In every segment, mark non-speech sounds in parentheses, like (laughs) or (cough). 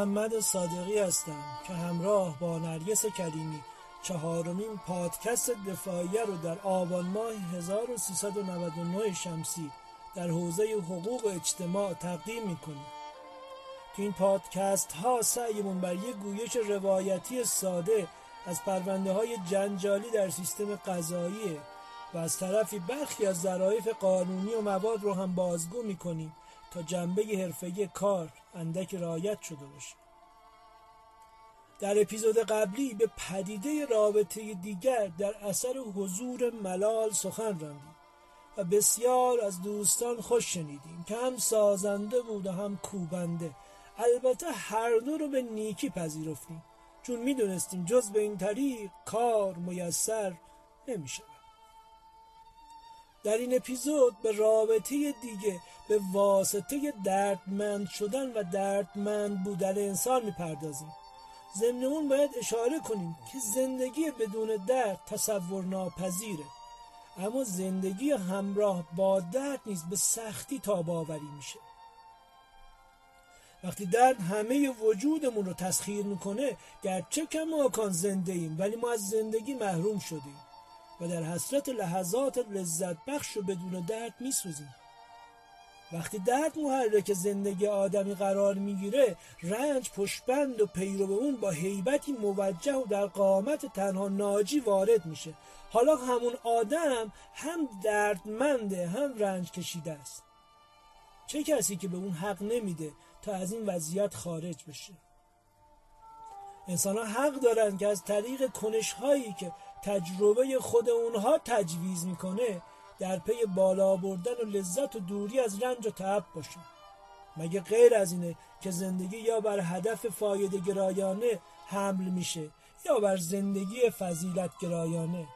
محمد صادقی هستم که همراه با نرگس کریمی چهارمین پادکست دفاعیه رو در آبان ماه 1399 شمسی در حوزه حقوق اجتماع تقدیم می‌کنیم. تو این پادکست ها سعیمون بر یک گویش روایتی ساده از پرونده های جنجالی در سیستم قضایی و از طرفی برخی از ظرایف قانونی و مواد رو هم بازگو می‌کنیم. تا جنبه حرفه کار اندک رایت شده باشه. در اپیزود قبلی به پدیده رابطه دیگر در اثر حضور ملال سخن راندیم و بسیار از دوستان خوش شنیدیم که هم سازنده بود و هم کوبنده. البته هر دو رو به نیکی پذیرفتیم. چون می‌دونستیم جز به این طریق کار میسر نمیشه در این اپیزود به رابطه دیگه به واسطه دردمند شدن و دردمند بودن انسان می‌پردازیم. ضمن اون باید اشاره کنیم که زندگی بدون درد تصور ناپذیره اما زندگی همراه با درد نیز به سختی تاباوری میشه. وقتی درد همه وجودمون رو تسخیر می‌کنه گرچه کماکان زنده ایم ولی ما از زندگی محروم شدیم و در حسرت لحظات لذت بخش و بدون درد میسوزیم. وقتی درد محرک زندگی آدمی قرار می‌گیره رنج پشبند و پیرو اون با حیبتی موجه و در قامت تنها ناجی وارد میشه. حالا همون آدم هم دردمنده هم رنج کشیده است. چه کسی که به اون حق نمیده تا از این وضعیت خارج بشه؟ انسان ها حق دارند که از طریق کنش هایی که تجربه خود اونها تجویز می‌کنه در پی بالا بردن و لذت و دوری از رنج و تعب باشه مگه غیر از اینه که زندگی یا بر هدف فایده گرایانه حمل میشه یا بر زندگی فضیلت گرایانه؟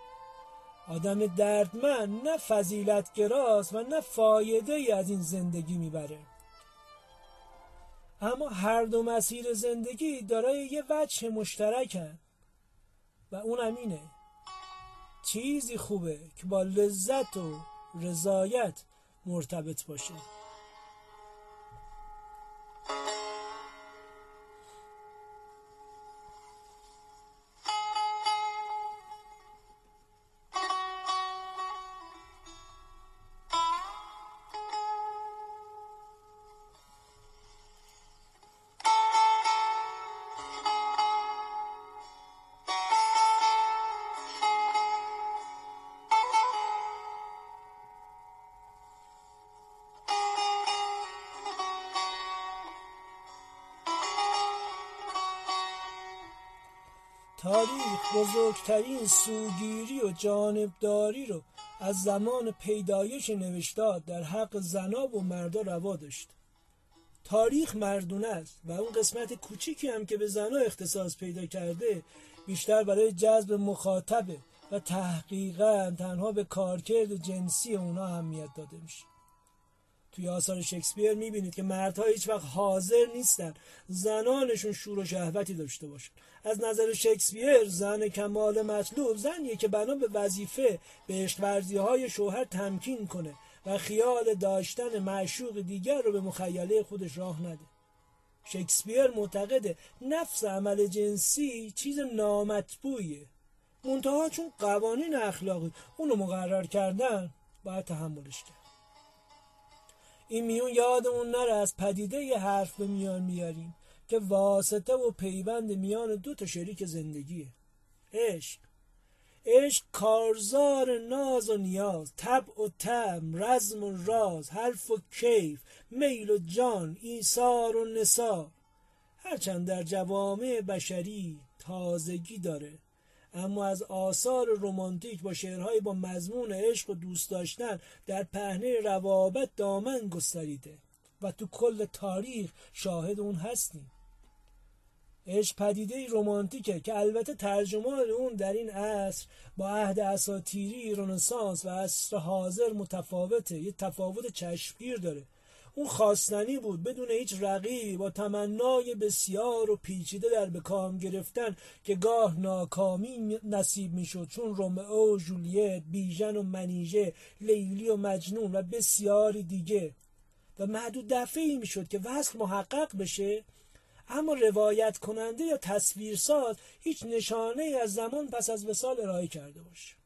آدم دردمند نه فضیلت گراست و نه فایده ای از این زندگی می‌بره. اما هر دو مسیر زندگی دارای یه وجه مشترکن و اون اینه چیزی خوبه که با لذت و رضایت مرتبط باشه. تاریخ بزرگترین سوگیری و جانبداری رو از زمان پیدایش نوشتاد در حق زناب و مردا روا داشت. تاریخ مردونه است و اون قسمت کوچیکی هم که به زنا اختصاص پیدا کرده بیشتر برای جذب مخاطبه و تحقیقا تنها به کارکرد جنسی اونا اهمیت داده میشه. توی آثار شکسپیر می‌بینید که مردها هیچ وقت حاضر نیستن زنانشون شور و شهوتی داشته باشن. از نظر شکسپیر زن کمال مطلوب زنیه که بنا به وظیفه به عشق های شوهر تمکین کنه و خیال داشتن معشوق دیگر رو به مخیله خودش راه نده. شکسپیر معتقده نفس عمل جنسی چیز نامطبوعیه. منتها چون قوانین اخلاقی اونو مقرر کردن باید تحملش کرد. این میون یادمون نره از پدیده یه حرف به میان میاریم که واسطه و پیوند میان دو تا شریک زندگیه. عشق. عشق کارزار ناز و نیاز طبع و تم رزم و راز حرف و کیف میل و جان ایثار و نسا هرچند در جوامع بشری تازگی داره. اما از آثار رمانتیک با شعرهای با مضمون عشق و دوست داشتن در پهنه روابط دامن گستریده و تو کل تاریخ شاهد اون هستیم. عشق پدیده رمانتیکه که البته ترجمان اون در این عصر با عهد اساتیری رنسانس و عصر حاضر متفاوته یه تفاوت چشمگیر داره. اون خواستنی بود بدون هیچ رقیب با تمنای بسیار و پیچیده در بکام گرفتن که گاه ناکامی نصیب می‌شد. چون رومئو و جولیت بیژن و منیژه لیلی و مجنون و بسیاری دیگه. و محدود دفعه ای می‌شد که وصل محقق بشه. اما روایت کننده یا تصویرساز هیچ نشانه از زمان پس از وسال ارائه کرده باشه.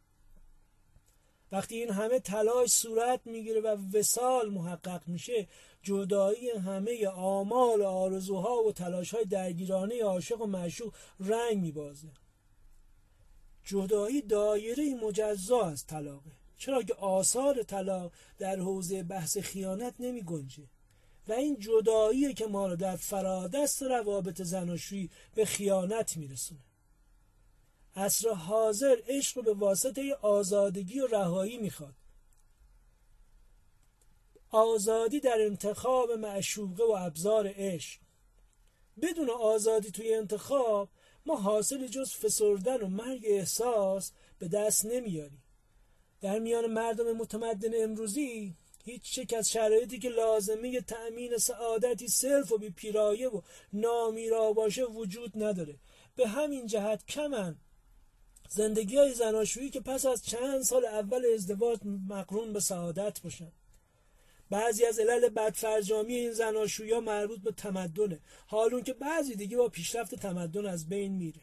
وقتی این همه تلاش صورت می‌گیره و وسال محقق میشه جدایی همه آمال و آرزوها و تلاش های درگیرانه عاشق و معشوق رنگ میبازه. جدایی دایره مجزا از طلاقه. چرا که آثار طلاق در حوزه بحث خیانت نمی گنجه و این جدایی که ما رو در فرادست روابط زناشویی به خیانت میرسونه. عصر حاضر عشق رو به واسطه آزادگی و رهایی می‌خواد. آزادی در انتخاب معشوقه و ابزار عشق. بدون آزادی توی انتخاب ما حاصل جز فسردن و مرگ احساس به دست نمیاریم در میان مردم متمدن امروزی هیچ یک از شرایطی که لازمه تأمین سعادتی صرف و بی پیرایه و نامیرا باشه وجود نداره. به همین جهت کمن زندگی های زناشویی که پس از چند سال اول ازدواج مقرون به سعادت باشن بعضی از علل بدفرجامی این زناشویی مربوط به تمدنه. حالون که بعضی دیگه با پیشرفت تمدن از بین میره.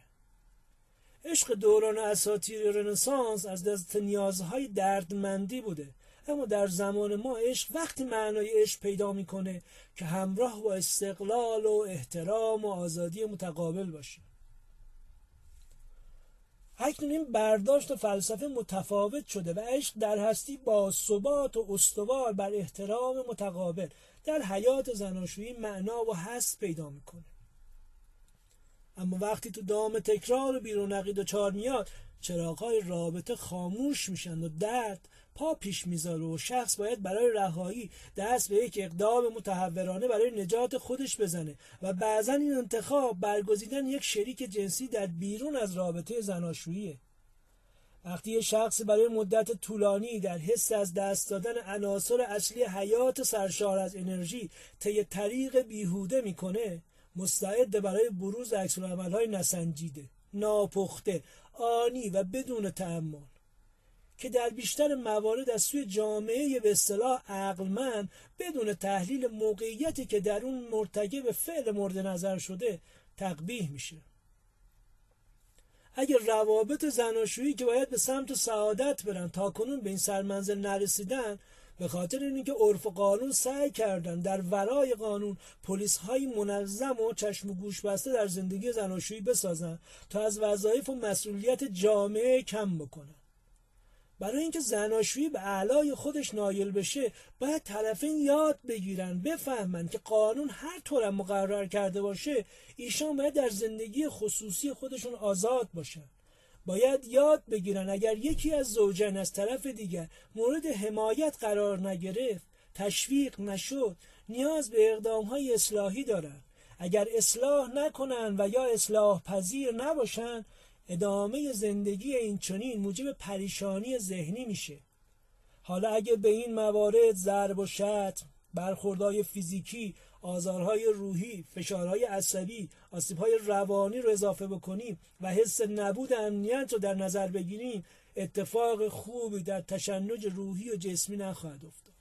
عشق دوران اساطیر رنسانس از دست نیازهای دردمندی بوده. اما در زمان ما عشق وقتی معنای عشق پیدا می‌کنه که همراه با استقلال و احترام و آزادی متقابل باشه اکنون برداشت و فلسفه متفاوت شده و عشق در هستی با ثبات و استوار بر احترام متقابل در حیات زناشویی معنا و هست پیدا می‌کنه. اما وقتی تو دام تکرار و بیرون عقید و چار میاد چراغهای رابطه خاموش میشن و درد پا پیش می‌ذاره و شخص باید برای رهایی دست به یک اقدام متحورانه برای نجات خودش بزنه و بعضا این انتخاب برگزیدن یک شریک جنسی در بیرون از رابطه زناشوییه. وقتی یه شخص برای مدت طولانی در حس از دست دادن عناصر اصلی حیات سرشار از انرژی طی طریق بیهوده می‌کنه مستعد برای بروز عکس های نسنجیده ناپخته آنی و بدون تعمل. که در بیشتر موارد از سوی جامعه به اصطلاح عقلمند بدون تحلیل موقعیتی که در اون مرتکب فعل مورد نظر شده تقبیح میشه. اگر روابط زناشویی که باید به سمت سعادت برن تا کنون به این سرمنزل نرسیدن به خاطر اینکه عرف و قانون سعی کردن در ورای قانون پلیس های منظم و چشم و گوش بسته در زندگی زناشویی بسازن تا از وظایف و مسئولیت جامعه کم بکنن. برای اینکه زناشویی به اعلای خودش نایل بشه باید طرفین یاد بگیرن بفهمن که قانون هر طور مقرر کرده باشه ایشان باید در زندگی خصوصی خودشون آزاد باشن. باید یاد بگیرن اگر یکی از زوجین از طرف دیگر مورد حمایت قرار نگرفت تشویق نشد نیاز به اقدام های اصلاحی دارن. اگر اصلاح نکنن و یا اصلاح پذیر نباشن ادامه زندگی این چنین موجب پریشانی ذهنی میشه. حالا اگه به این موارد ضرب و شتم برخوردهای فیزیکی آزارهای روحی فشارهای عصبی آسیبهای روانی رو اضافه بکنیم و حس نبود امنیت رو در نظر بگیریم اتفاق خوبی در تشنج روحی و جسمی نخواهد افتاد.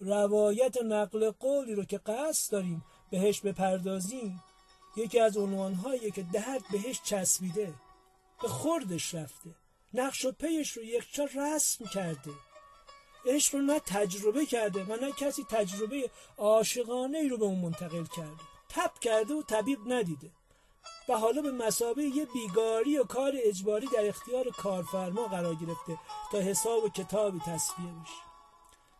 روایت نقل قولی رو که قصد داریم بهش بپردازیم یکی از عنوانهایی که درد بهش چسبیده به خوردش رفته. نقش و پیش رو یکچا رسم کرده. عشق رو نه تجربه کرده و نه کسی تجربه عاشقانه ای رو به اون منتقل کرده. تب کرده و طبیب ندیده. و حالا به مسابه یه بیگاری و کار اجباری در اختیار کارفرما قرار گرفته تا حساب و کتابی تصفیه بشه.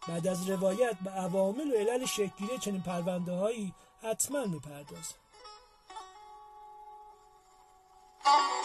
بعد از روایت به عوامل و علل شکلی چنین پرونده هایی حتما می‌پردازم Thank (laughs) you.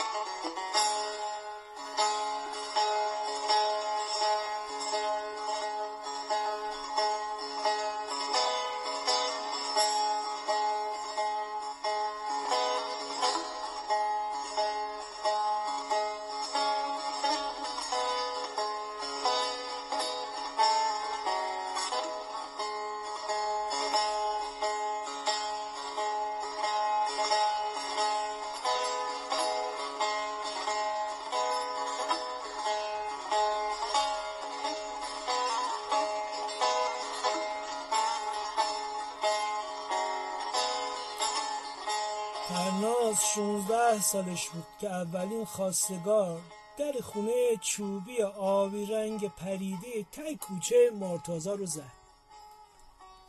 16 سالش بود که اولین خواستگار در خونه چوبی آبی رنگ پریده تای کوچه مرتازا رو زد.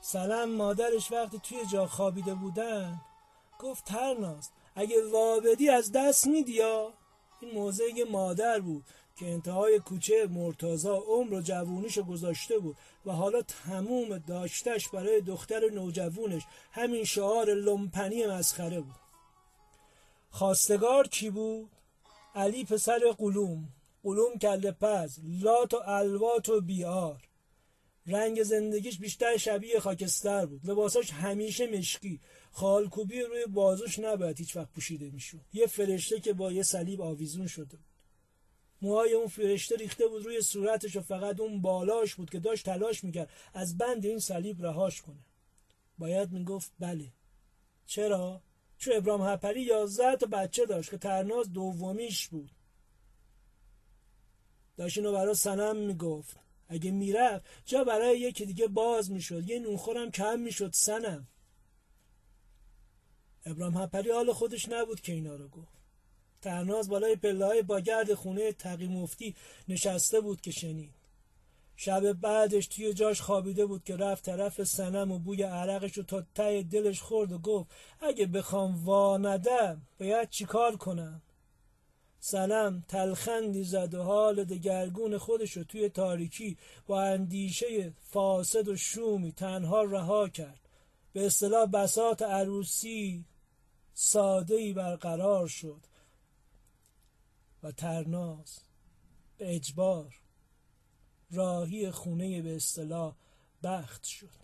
سلام مادرش وقتی توی جا خوابیده بودن گفت ترناز اگه وابدی از دست میدیا این موضع یه مادر بود که انتهای کوچه مرتازا عمر و جوونیشو گذاشته بود و حالا تموم داشتش برای دختر نوجوونش همین شعار لمپنی مسخره بود. خواستگار کی بود؟ علی پسر قلوم. قلوم کله پز. لات و الوات و بیار. رنگ زندگیش بیشتر شبیه خاکستر بود. لباساش همیشه مشکی. خالکوبی روی بازوش نباید هیچ وقت پوشیده می‌شد. یه فرشته که با یه صلیب آویزون شده بود. موهای اون فرشته ریخته بود روی صورتش و فقط اون بالاش بود که داشت تلاش می‌کرد از بند این صلیب رهاش کنه. باید می‌گفت بله. چرا؟ چون ابراهیم هپری یازده تا بچه داشت که ترناز دومیش بود. داشت اینو برای سنم می‌گفت. اگه می‌رفت جا برای یکی دیگه باز می‌شد. یه نونخورم کم می‌شد سنم ابراهیم هپری حال خودش نبود که اینا رو گفت. ترناز بالای پله های با گرد خونه تقی مفتی نشسته بود که شنید. شب بعدش توی جاش خوابیده بود که رفت طرف سنم و بوی عرقش رو تا ته دلش خورد و گفت اگه بخوام وا ندم باید چیکار کنم؟ سنم تلخندی زد و حال دگرگون خودش رو توی تاریکی با اندیشه فاسد و شومی تنها رها کرد. به اصطلاح بسات عروسی ساده برقرار شد و ترناز به اجبار راهی خونه به اصطلاح بخت شد.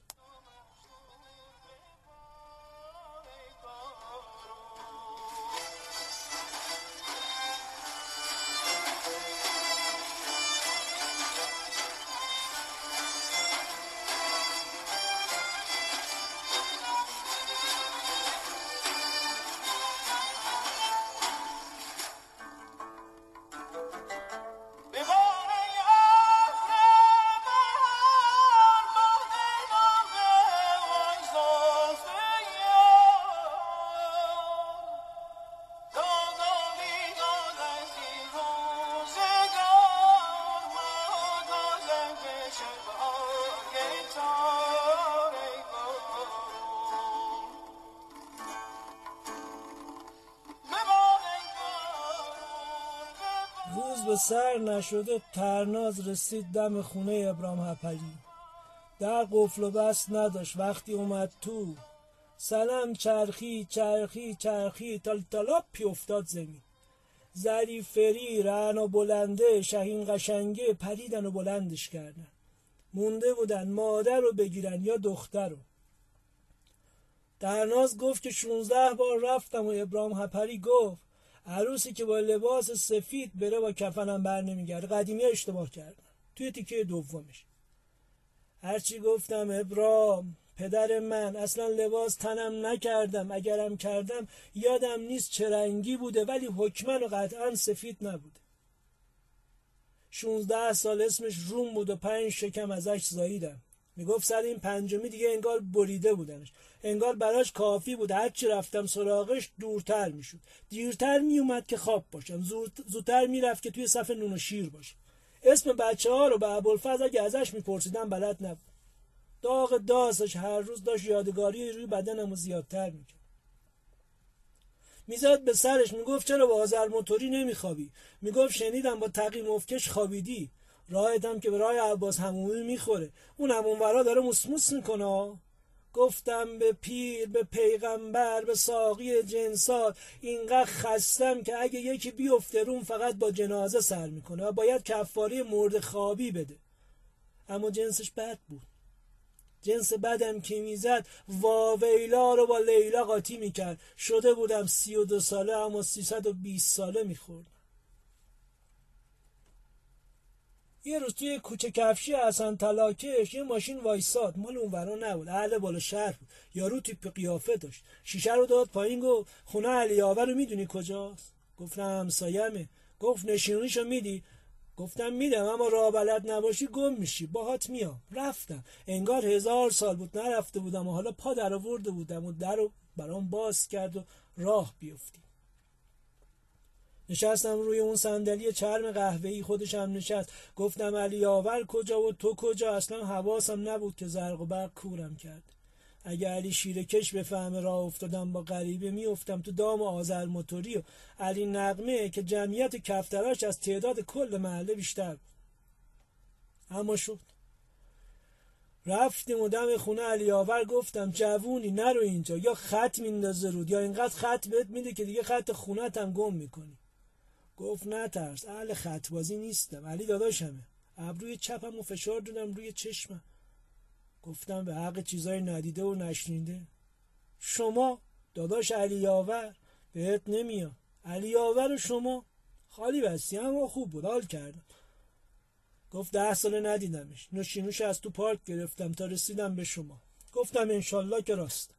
به سر نشده ترناز رسید دم خونه ابرام هپلی در قفل و بست نداشت وقتی اومد تو. سلام چرخی چرخی چرخی تال تالاپی افتاد زمین. زری فری رعنا بلنده شهین قشنگه پریدن و بلندش کردن. مونده بودن مادر رو بگیرن یا دختر رو. درناز گفت که 16 بار رفتم و ابراهیم هپری گفت عروسی که با لباس سفید بره با کفنم بر نمیگرده. قدیمی اشتباه کردن. توی تیکه دومش. هرچی گفتم ابرام پدر من اصلا لباس تنم نکردم. اگرم کردم یادم نیست چه رنگی بوده ولی حکمن و قطعا سفید نبوده. شونزده سال اسمش روم بود و پنج شکم ازش زاییدم. می‌گفت سر این پنجمی دیگه انگار بریده بودنش. انگار براش کافی بود. هرچی رفتم سراغش دورتر می‌شد. دیرتر میومد که خواب باشم. زودتر می‌رفت که توی صف نون و شیر باشه. اسم بچه ها رو به ابوالفضل اگه ازش میپرسیدم بلد نبود. داغ داستش هر روز داشت یادگاری روی بدنمو زیادتر می‌کرد. می‌زد به سرش. می‌گفت چرا با آذر موتوری نمیخوابی؟ می‌گفت شنیدم با تقی مفکش خوابیدی. راهتم که به راه عباس همومی می‌خوره. اون همون داره موسموس می‌کنه. گفتم به پیر به پیغمبر به ساقی جنسات اینقدر خستم که اگه یکی بیفته روم فقط با جنازه سر می‌کنه و باید کفاری مرد خوابی بده. اما جنسش بد بود. جنس بدم که می‌زد واویلا رو با لیلا قاطی می‌کرد. شده بودم سی و دو ساله اما سیصد و بیست ساله می‌خورد. یه روز توی کوچه کفشی حسن تلاکش یه ماشین وایساد. مال اونورا نبود. اهل بالا شهر بود. یارو تیپ قیافه داشت. شیشه رو داد پایین گفت خونه علی آور رو می‌دونی کجاست؟ گفتم همسایمه گفت نشونیشو میدی؟ گفتم میدم. اما راه بلد نباشی گم میشی. باهات میام. رفتم. انگار هزار سال بود. نرفته بودم و حالا پا در آورده بودم و در رو برام باز کرد و راه بیفتیم. نشستم روی اون صندلی چرم قهوه‌ای خودشم نشست. گفتم علی آور کجا و تو کجا؟ اصلا حواسم نبود که زرق و برق کورم کرد. اگه علی شیرکش به فهم راه افتادم با غریبه میافتم تو دام آذر موتوری و علی نقمه که جمعیت کفتراش از تعداد کل محله بیشتر اما شد. رفتیم و دم خونه علی آور گفتم جوونی نرو اینجا یا خط میندازه رود یا اینقدر خط بهت میده که دیگه خط خونت هم گم می‌کنی. گفت نترس اهل خط بازی نیستم. علی داداشمه. ابروی چپم و فشار دادم روی چشمم. گفتم به حق چیزای ندیده و نشنیده. شما داداش علی آور بهت نمیاد علی و شما خالی بستی اما خوب بود حال کردم. گفت ده ساله ندیدمش. نوشینوش از تو پارک گرفتم تا رسیدم به شما. گفتم انشالله که راست.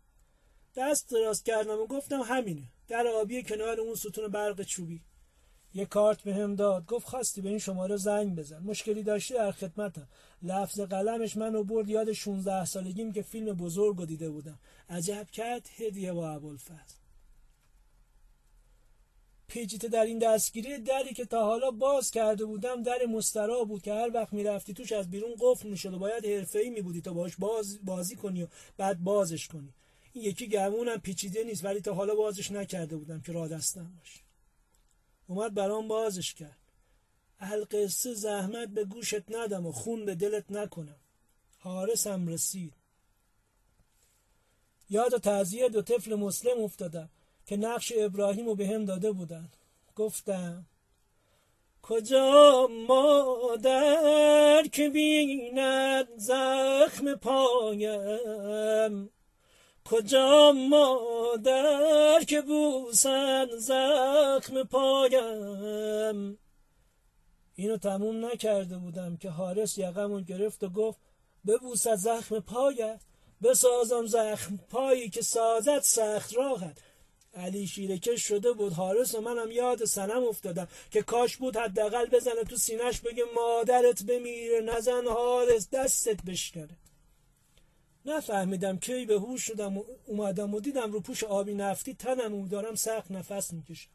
دست دراز کردم و گفتم همینه. در آبی کنار اون ستون برق چوبی. یه کارت به هم داد. گفت خواستی به این شماره زنگ بزن. مشکلی داشتی در خدمتم. لفظ قلمش منو برد. یاد 16 سالگیم که فیلم بزرگ رو دیده بودم. عجب کرد. هدیه با ابوالفضل. پیچیته در این دستگیری دری که تا حالا باز کرده بودم در مسترا بود که هر وقت می‌رفتی توش از بیرون قفل می‌شد و باید حرفه‌ای میبودی تا باش باز بازی کنی و بعد بازش کنی. این یکی گمونم پیچیده نیست ولی تا حالا بازش نکرده بودم که را دستم باشه. اومد برام بازش کرد. القصه زحمت به گوشت ندم و خون به دلت نکنم. حارسم رسید. یاد تعذیه دو طفل مسلم افتادم که نقش ابراهیم رو به هم داده بودن. گفتم کجا مادر که بیند زخم پایم؟ کجا مادر که بوسن زخم پایم اینو تموم نکرده بودم که حارس یقمو گرفت و گفت ببوسد زخم پایت بسازم زخم پایی که سازد سخت راحت علی شیرکش شده بود حارس و منم یاد سنم افتادم که کاش بود حداقل بزنه تو سینش بگه مادرت بمیره نزن حارس دستت بشکنه. نفهمیدم کی به هوش شدم و اومدم و دیدم رو پوش آبی نفتی تنم دارم سخت نفس می‌کشم.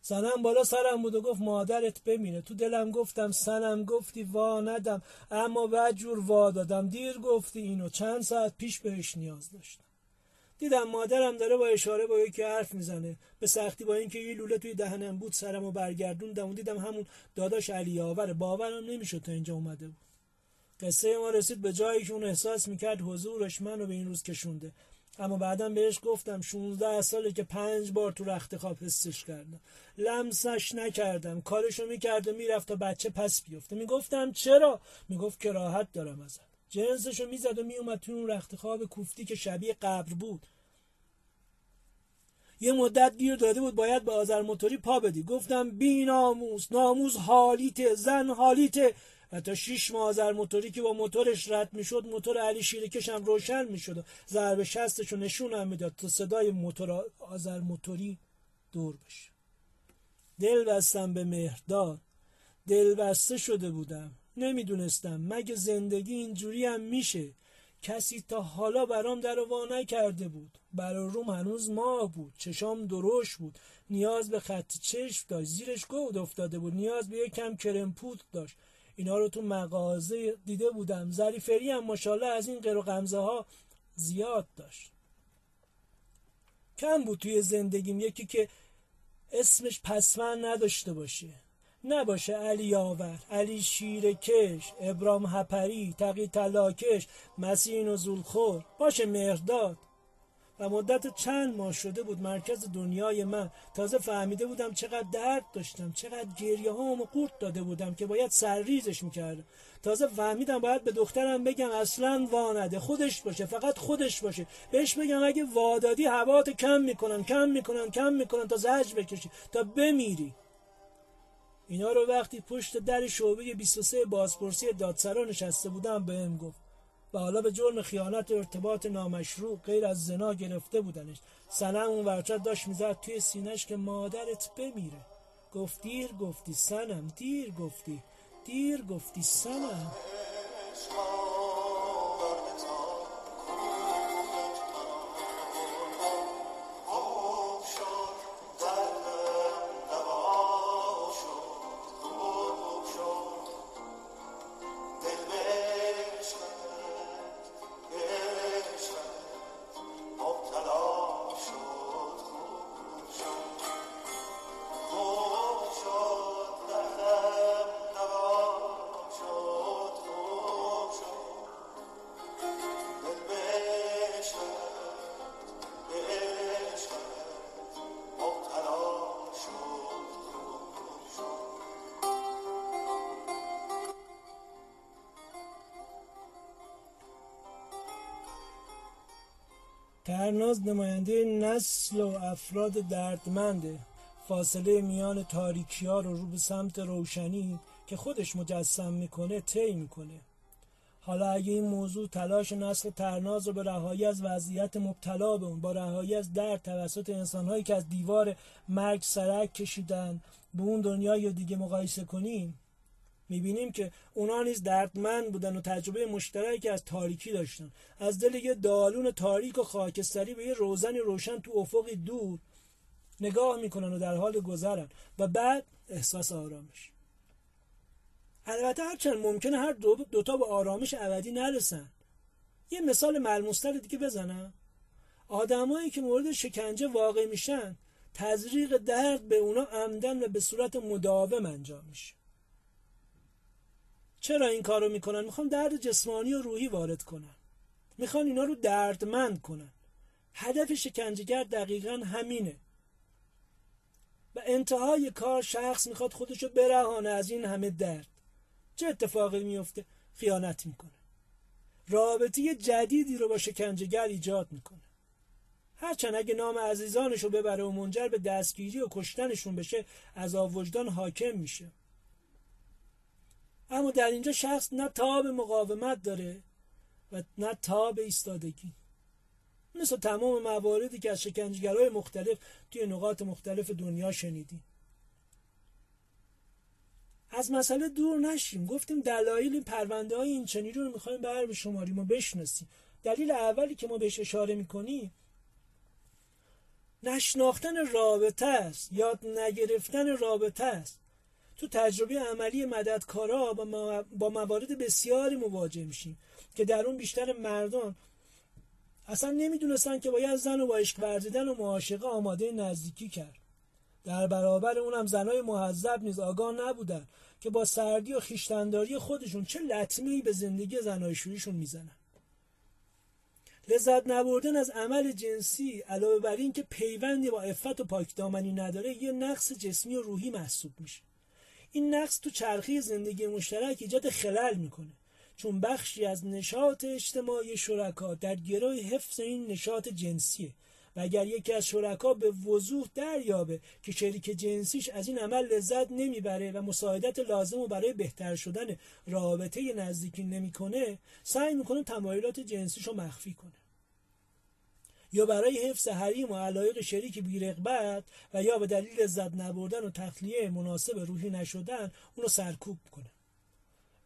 سنم بالا سرم بود و گفت مادرت بمینه تو دلم گفتم سنم گفتی وا ندم. اما بعد جور وا دادم. دیر گفتی اینو. چند ساعت پیش بهش نیاز داشتم. دیدم مادرم داره با اشاره با یکی حرف می‌زنه. به سختی با اینکه یه لوله توی دهنم بود سرمو برگردوندم و دیدم همون داداش علی آوره باورم نمی‌شد تا اینجا اومده بود. قصه ما رسید به جایی که اون احساس می‌کرد حضورش منو به این روز کشونده. اما بعدا بهش گفتم 16 ساله که پنج بار تو رخت خواب حسش کردم. لمسش نکردم. کارشو می‌کرد و می‌رفت تا بچه پس بیفته. می‌گفتم چرا؟ می‌گفت که راحت دارم ازت. جنسشو می‌زد و میومد تو اون رخت خواب کوفتی که شبیه قبر بود. یه مدت گیر داده بود باید به آذر موتوری پا بدی. گفتم بی ناموس. ناموس حالیته. زن حالیته. تا شیش ماه آذر موتوری که با موتورش رد می‌شد موتور علی شیرکش هم روشن می‌شد ضرب شستش رو نشون هم می‌داد تا صدای موتور آذر موتوری دور بشه. دل بستم به مهرداد. دل بسته شده بودم. نمی‌دونستم. مگه زندگی اینجوری هم میشه؟ کسی تا حالا برام در وا کرده بود. برا روم هنوز ماه بود. چشام دروش بود. نیاز به خط چشم داشت. زیرش گود افتاده بود. نیاز به یک کم کرم پود داشت. اینا رو تو مغازه دیده بودم. زریفری هم ماشاءالله از این قر و غمزه ها زیاد داشت. کم بود توی زندگیم. یکی که اسمش پسمن نداشته باشه. نباشه علی آور علی شیرکش ابرام هپری تقی تلاکش مسین و زولخور باشه مهرداد. و مدت چند ماه شده بود مرکز دنیای من. تازه فهمیده بودم چقدر درد داشتم چقدر گریه و قورت داده بودم که باید سرریزش می‌کردم. تازه فهمیدم باید به دخترم بگم اصلا وانده خودش باشه فقط خودش باشه. بهش بگم اگه وادادی هوات کم می‌کنن کم می‌کنن کم می‌کنن تا زج بکشی تا بمیری. اینا رو وقتی پشت در شعبه 23 بازپرسی دادسرا نشسته بودم بهم گفت. حالا به جرم خیانت ارتباط نامشروع غیر از زنا گرفته بودنش. سنم اون ورچت داشت می‌زد توی سینش که مادرت بمیره. گفت دیر گفتی سنم دیر گفتی دیر گفتی سنم. ترناز نماینده نسل و افراد دردمنده فاصله میان تاریکی ها رو رو به سمت روشنی که خودش مجسم می‌کنه طی می‌کنه. حالا اگه این موضوع تلاش نسل ترناز رو به رهایی از وضعیت مبتلا به اون با رهایی از درد توسط انسانهایی که از دیوار مرگ سرک کشیدن به اون دنیای دیگه مقایسه کنیم می‌بینیم که اونا نیز دردمند بودن و تجربه مشترکی از تاریکی داشتن. از دل یه دالون تاریک و خاکستری به یه روزن روشن تو افقی دور نگاه می‌کنن و در حال گذرن و بعد احساس آرامش. البته هرچند ممکنه هر دو دوتا به آرامش ابدی نرسن. یه مثال ملموستر دیگه بزنم. آدمایی که مورد شکنجه واقع میشن تزریق درد به اونا عمدن و به صورت مداوم انجام میشه. چرا این کارو می‌کنن؟ می‌خوان درد جسمانی و روحی وارد کنن. می‌خوان اینا رو دردمند کنن. هدف شکنجهگر دقیقا همینه. و انتهای کار شخص می‌خواد خودشو برهانه از این همه درد. چه اتفاقی میفته خیانت می‌کنه. رابطه جدیدی رو با شکنجهگر ایجاد می‌کنه. هرچند اگه نام عزیزانش رو ببره و منجر به دستگیری و کشتنشون بشه از وجدان حاکم میشه. اما در اینجا شخص نه تاب مقاومت داره و نه تاب ایستادگی. مثل تمام مواردی که از شکنجگرهای مختلف توی نقاط مختلف دنیا شنیدیم. از مسئله دور نشیم. گفتیم دلایل پرونده های این چنین رو می‌خوایم بر شماریم و بشناسیم. دلیل اولی که ما بهش اشاره می‌کنیم نشناختن رابطه است یاد نگرفتن رابطه است. تو تجربه عملی مددکارا با موارد بسیاری مواجه میشیم که در اون بیشتر مردان اصلا نمی‌دونستن که باید زن و با عشق ورزیدن و معاشقه آماده نزدیکی کرد. در برابر اونم زنای محذب نیز آگاه نبودن که با سردی و خیشتنداری خودشون چه لطمه به زندگی زناشوییشون می‌زنن. لذت نبردن از عمل جنسی علاوه بر این که پیوندی با عفت و پاکدامنی نداره یه نقص جسمی و روحی محسوب میشه. این نقص تو چرخی زندگی مشترک ایجاد خلل می‌کنه. چون بخشی از نشاط اجتماعی شرکا در گروه حفظ این نشاط جنسیه. و اگر یکی از شرکا به وضوح دریابه که شریک جنسیش از این عمل لذت نمی‌بره و مساعدت لازم و برای بهتر شدن رابطه نزدیکی نمی‌کنه سعی می‌کنه تمایلات جنسیش رو مخفی کنه. یا برای حفظ حریم و علایق شریک بیرغبت و یا به دلیل لذت نبردن و تخلیه مناسب روحی نشدن اونو سرکوب کنه.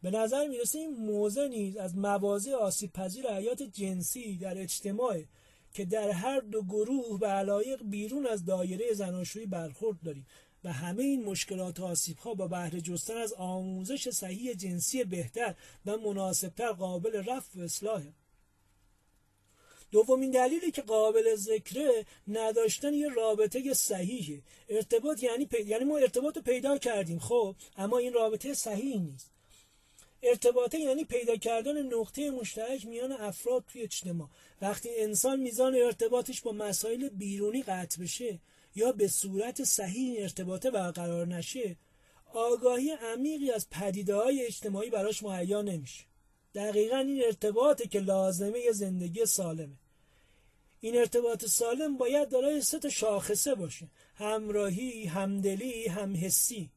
به نظر می‌رسه این موضع نیز از مواضع آسیب پذیر حیات جنسی در اجتماع که در هر دو گروه به علایق بیرون از دایره زناشویی برخورد داریم و همه این مشکلات و آسیب ها با بهره جستن از آموزش صحیح جنسی بهتر و مناسبتر قابل رفع و اصلاحه. دومین دلیلی که قابل ذکره نداشتن یه رابطه صحیحه. ارتباط یعنی یعنی ما ارتباط رو پیدا کردیم خب اما این رابطه صحیح نیست. ارتباطه یعنی پیدا کردن نقطه مشترک میان افراد توی اجتماع وقتی انسان میزان ارتباطش با مسائل بیرونی قطع بشه یا به صورت صحیح ارتباطه برقرار نشه آگاهی عمیقی از پدیده های اجتماعی براش مهیا نمیشه. دقیقا این ارتباطه که لازمه زندگی سالمه. این ارتباط سالم باید دارای سه شاخصه باشه. همراهی همدلی همحسی.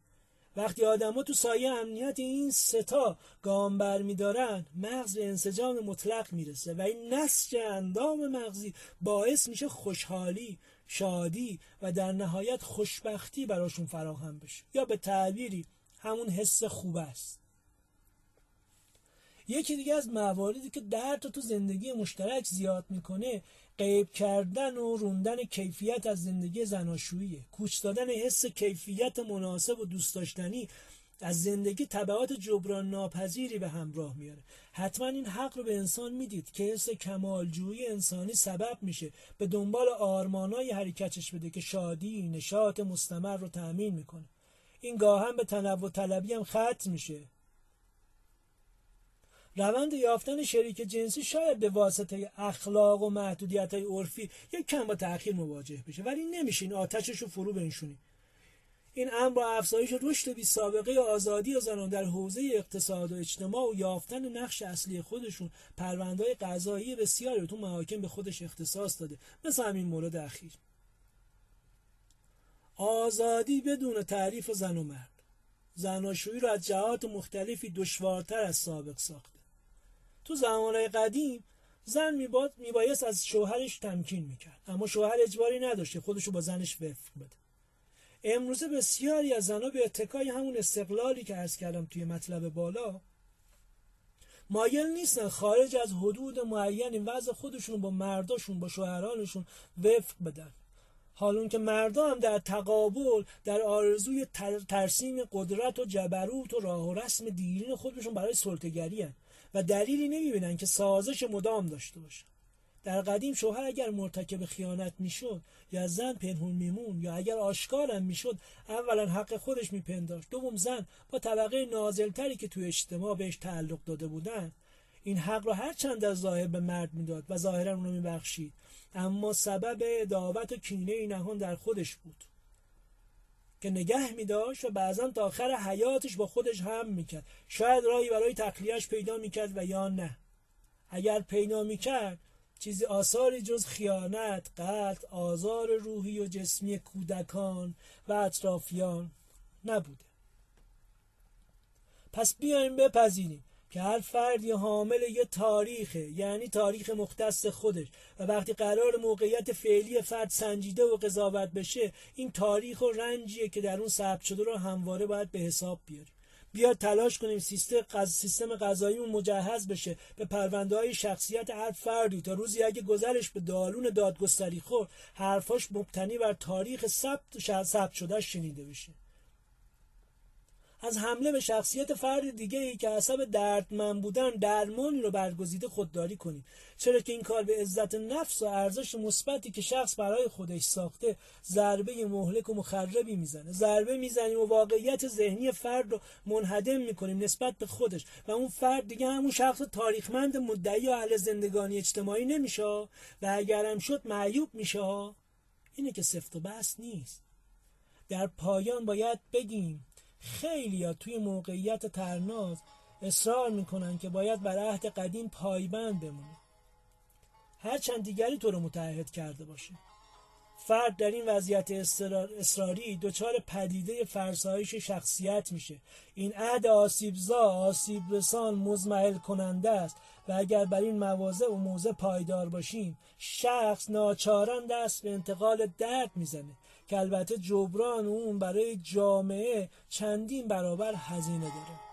وقتی آدما تو سایه امنیت این ستا گام برمیدارن مغز به انسجام مطلق می‌رسه و این نسج اندام مغزی باعث میشه خوشحالی شادی و در نهایت خوشبختی براشون فراهم بشه. یا به تعبیری همون حس خوب است. یکی دیگه از مواردی که درد تو زندگی مشترک زیاد می‌کنه قیب کردن و روندن کیفیت از زندگی زناشوییه. کوچ دادن حس کیفیت مناسب و دوست داشتنی از زندگی طبعات جبران ناپذیری به همراه میاره. حتما این حق رو به انسان می‌دید که حس کمالجویی انسانی سبب میشه. به دنبال آرمانای حرکتش بده که شادی نشاط مستمر رو تأمین می‌کنه. این گاه هم به تنوع طلبی هم ختم میشه. روند یافتن شریک جنسی شاید به واسطه اخلاق و محدودیت های عرفی یک کم با تأخیر مواجه بشه ولی نمیشه این آتشش رو فرو بنشونی این امر با افزایش رشد بی سابقه آزادی زنان در حوزه اقتصاد و اجتماع و یافتن نقش اصلی خودشون پروندهای قضایی بسیاری تو محاکم به خودش اختصاص داده مثل همین مورد اخیر. آزادی بدون تعریف زن و مرد. زناشویی را از جهات مختلفی دشوارتر از سابق ساخته تو زمانهای قدیم زن میبایست از شوهرش تمکین می‌کرد. اما شوهر اجباری نداشته خودشو با زنش وفق بده. امروزه بسیاری از زنها به اتکای همون استقلالی که عرض کردم توی مطلب بالا مایل نیستن خارج از حدود معین وضع خودشون با مرداشون با شوهرانشون وفق بدن. حالون که مردا هم در تقابل در آرزوی ترسیم قدرت و جبروت و راه و رسم دیرین خودشون برای سلطگری و دلیلی نمی‌بینن که سازش مدام داشته باشن در قدیم شوهر اگر مرتکب خیانت می‌شد یا زن پنهون میمون یا اگر آشکارم می‌شد اولا حق خودش میپنداشت. دوم زن با طبقه نازلتری که توی اجتماع بهش تعلق داده بودن این حق را هر چند از ظاهر به مرد می‌داد و ظاهرا اونو میبخشید. اما سبب دعوت و کینه نهان در خودش بود. که نگه می داشت و بعضا تا آخر حیاتش با خودش هم می‌کرد. شاید راهی برای تخلیهش پیدا می‌کرد و یا نه. اگر پیدا می‌کرد چیزی آثاری جز خیانت قتل آزار روحی و جسمی کودکان و اطرافیان نبوده. پس بیایم بپذیریم. که هر فردی حامل یه تاریخه یعنی تاریخ مختص خودش. و وقتی قرار موقعیت فعلی فرد سنجیده و قضاوت بشه این تاریخ و رنجیه که در اون ثبت شده رو همواره باید به حساب بیاریم. بیا تلاش کنیم سیستم سیستم غذاییمون مجهز بشه به پرونده های شخصیت هر فردی. تا روزی اگه گذرش به دالون دادگستری خور حرفاش مبتنی بر تاریخ ثبت ثبت شده شنیده بشه. از حمله به شخصیت فرد دیگه ای که عصب دردمند بودن درمانی رو برگزیده خودداری کنید چرا که این کار به عزت نفس و ارزش مثبتی که شخص برای خودش ساخته ضربه مهلک و مخربی می‌زنه. ضربه می‌زنیم و واقعیت ذهنی فرد رو منهدم می‌کنیم نسبت به خودش. و اون فرد دیگه همون شخص تاریخمند مدعی و اهل زندگانی اجتماعی نمیشه. و اگرم شد معیوب میشه. اینه که سفت و بس نیست. در پایان باید بگیم خیلی ها توی موقعیت ترناز اصرار می‌کنن که باید بر عهد قدیم پایبند بمونه. هرچند دیگری تو رو متعهد کرده باشه. فرد در این وضعیت اصراری دچار پدیده فرسایش شخصیت میشه. این عهد آسیبزا آسیب رسان مزمحل کننده است و اگر بر این مواضع و موضع پایدار باشیم شخص ناچاران دست به انتقال درد می‌زنه. که البته جبران اون برای جامعه چندین برابر هزینه داره.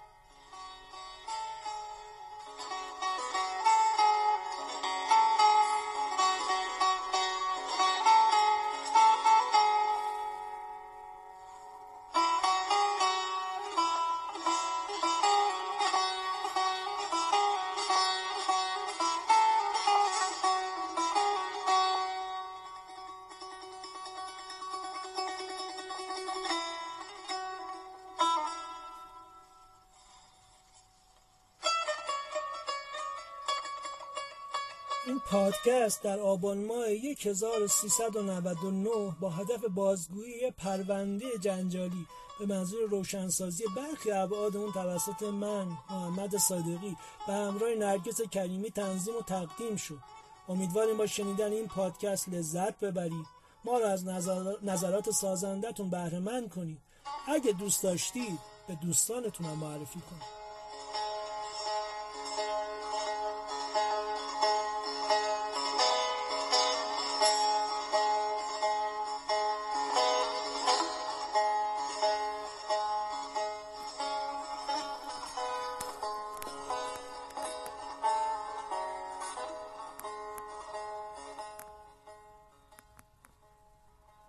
این پادکست در آبان ماه 1399 با هدف بازگویی پرونده جنجالی به منظور روشنسازی برخی ابعاد اون توسط من محمد صادقی به همراه نرگس کریمی تنظیم و تقدیم شد. امیدواریم با شنیدن این پادکست لذت ببرید. ما را از نظرات سازندتون بهره مند کنید. اگه دوست داشتید به دوستانتون معرفی کنید.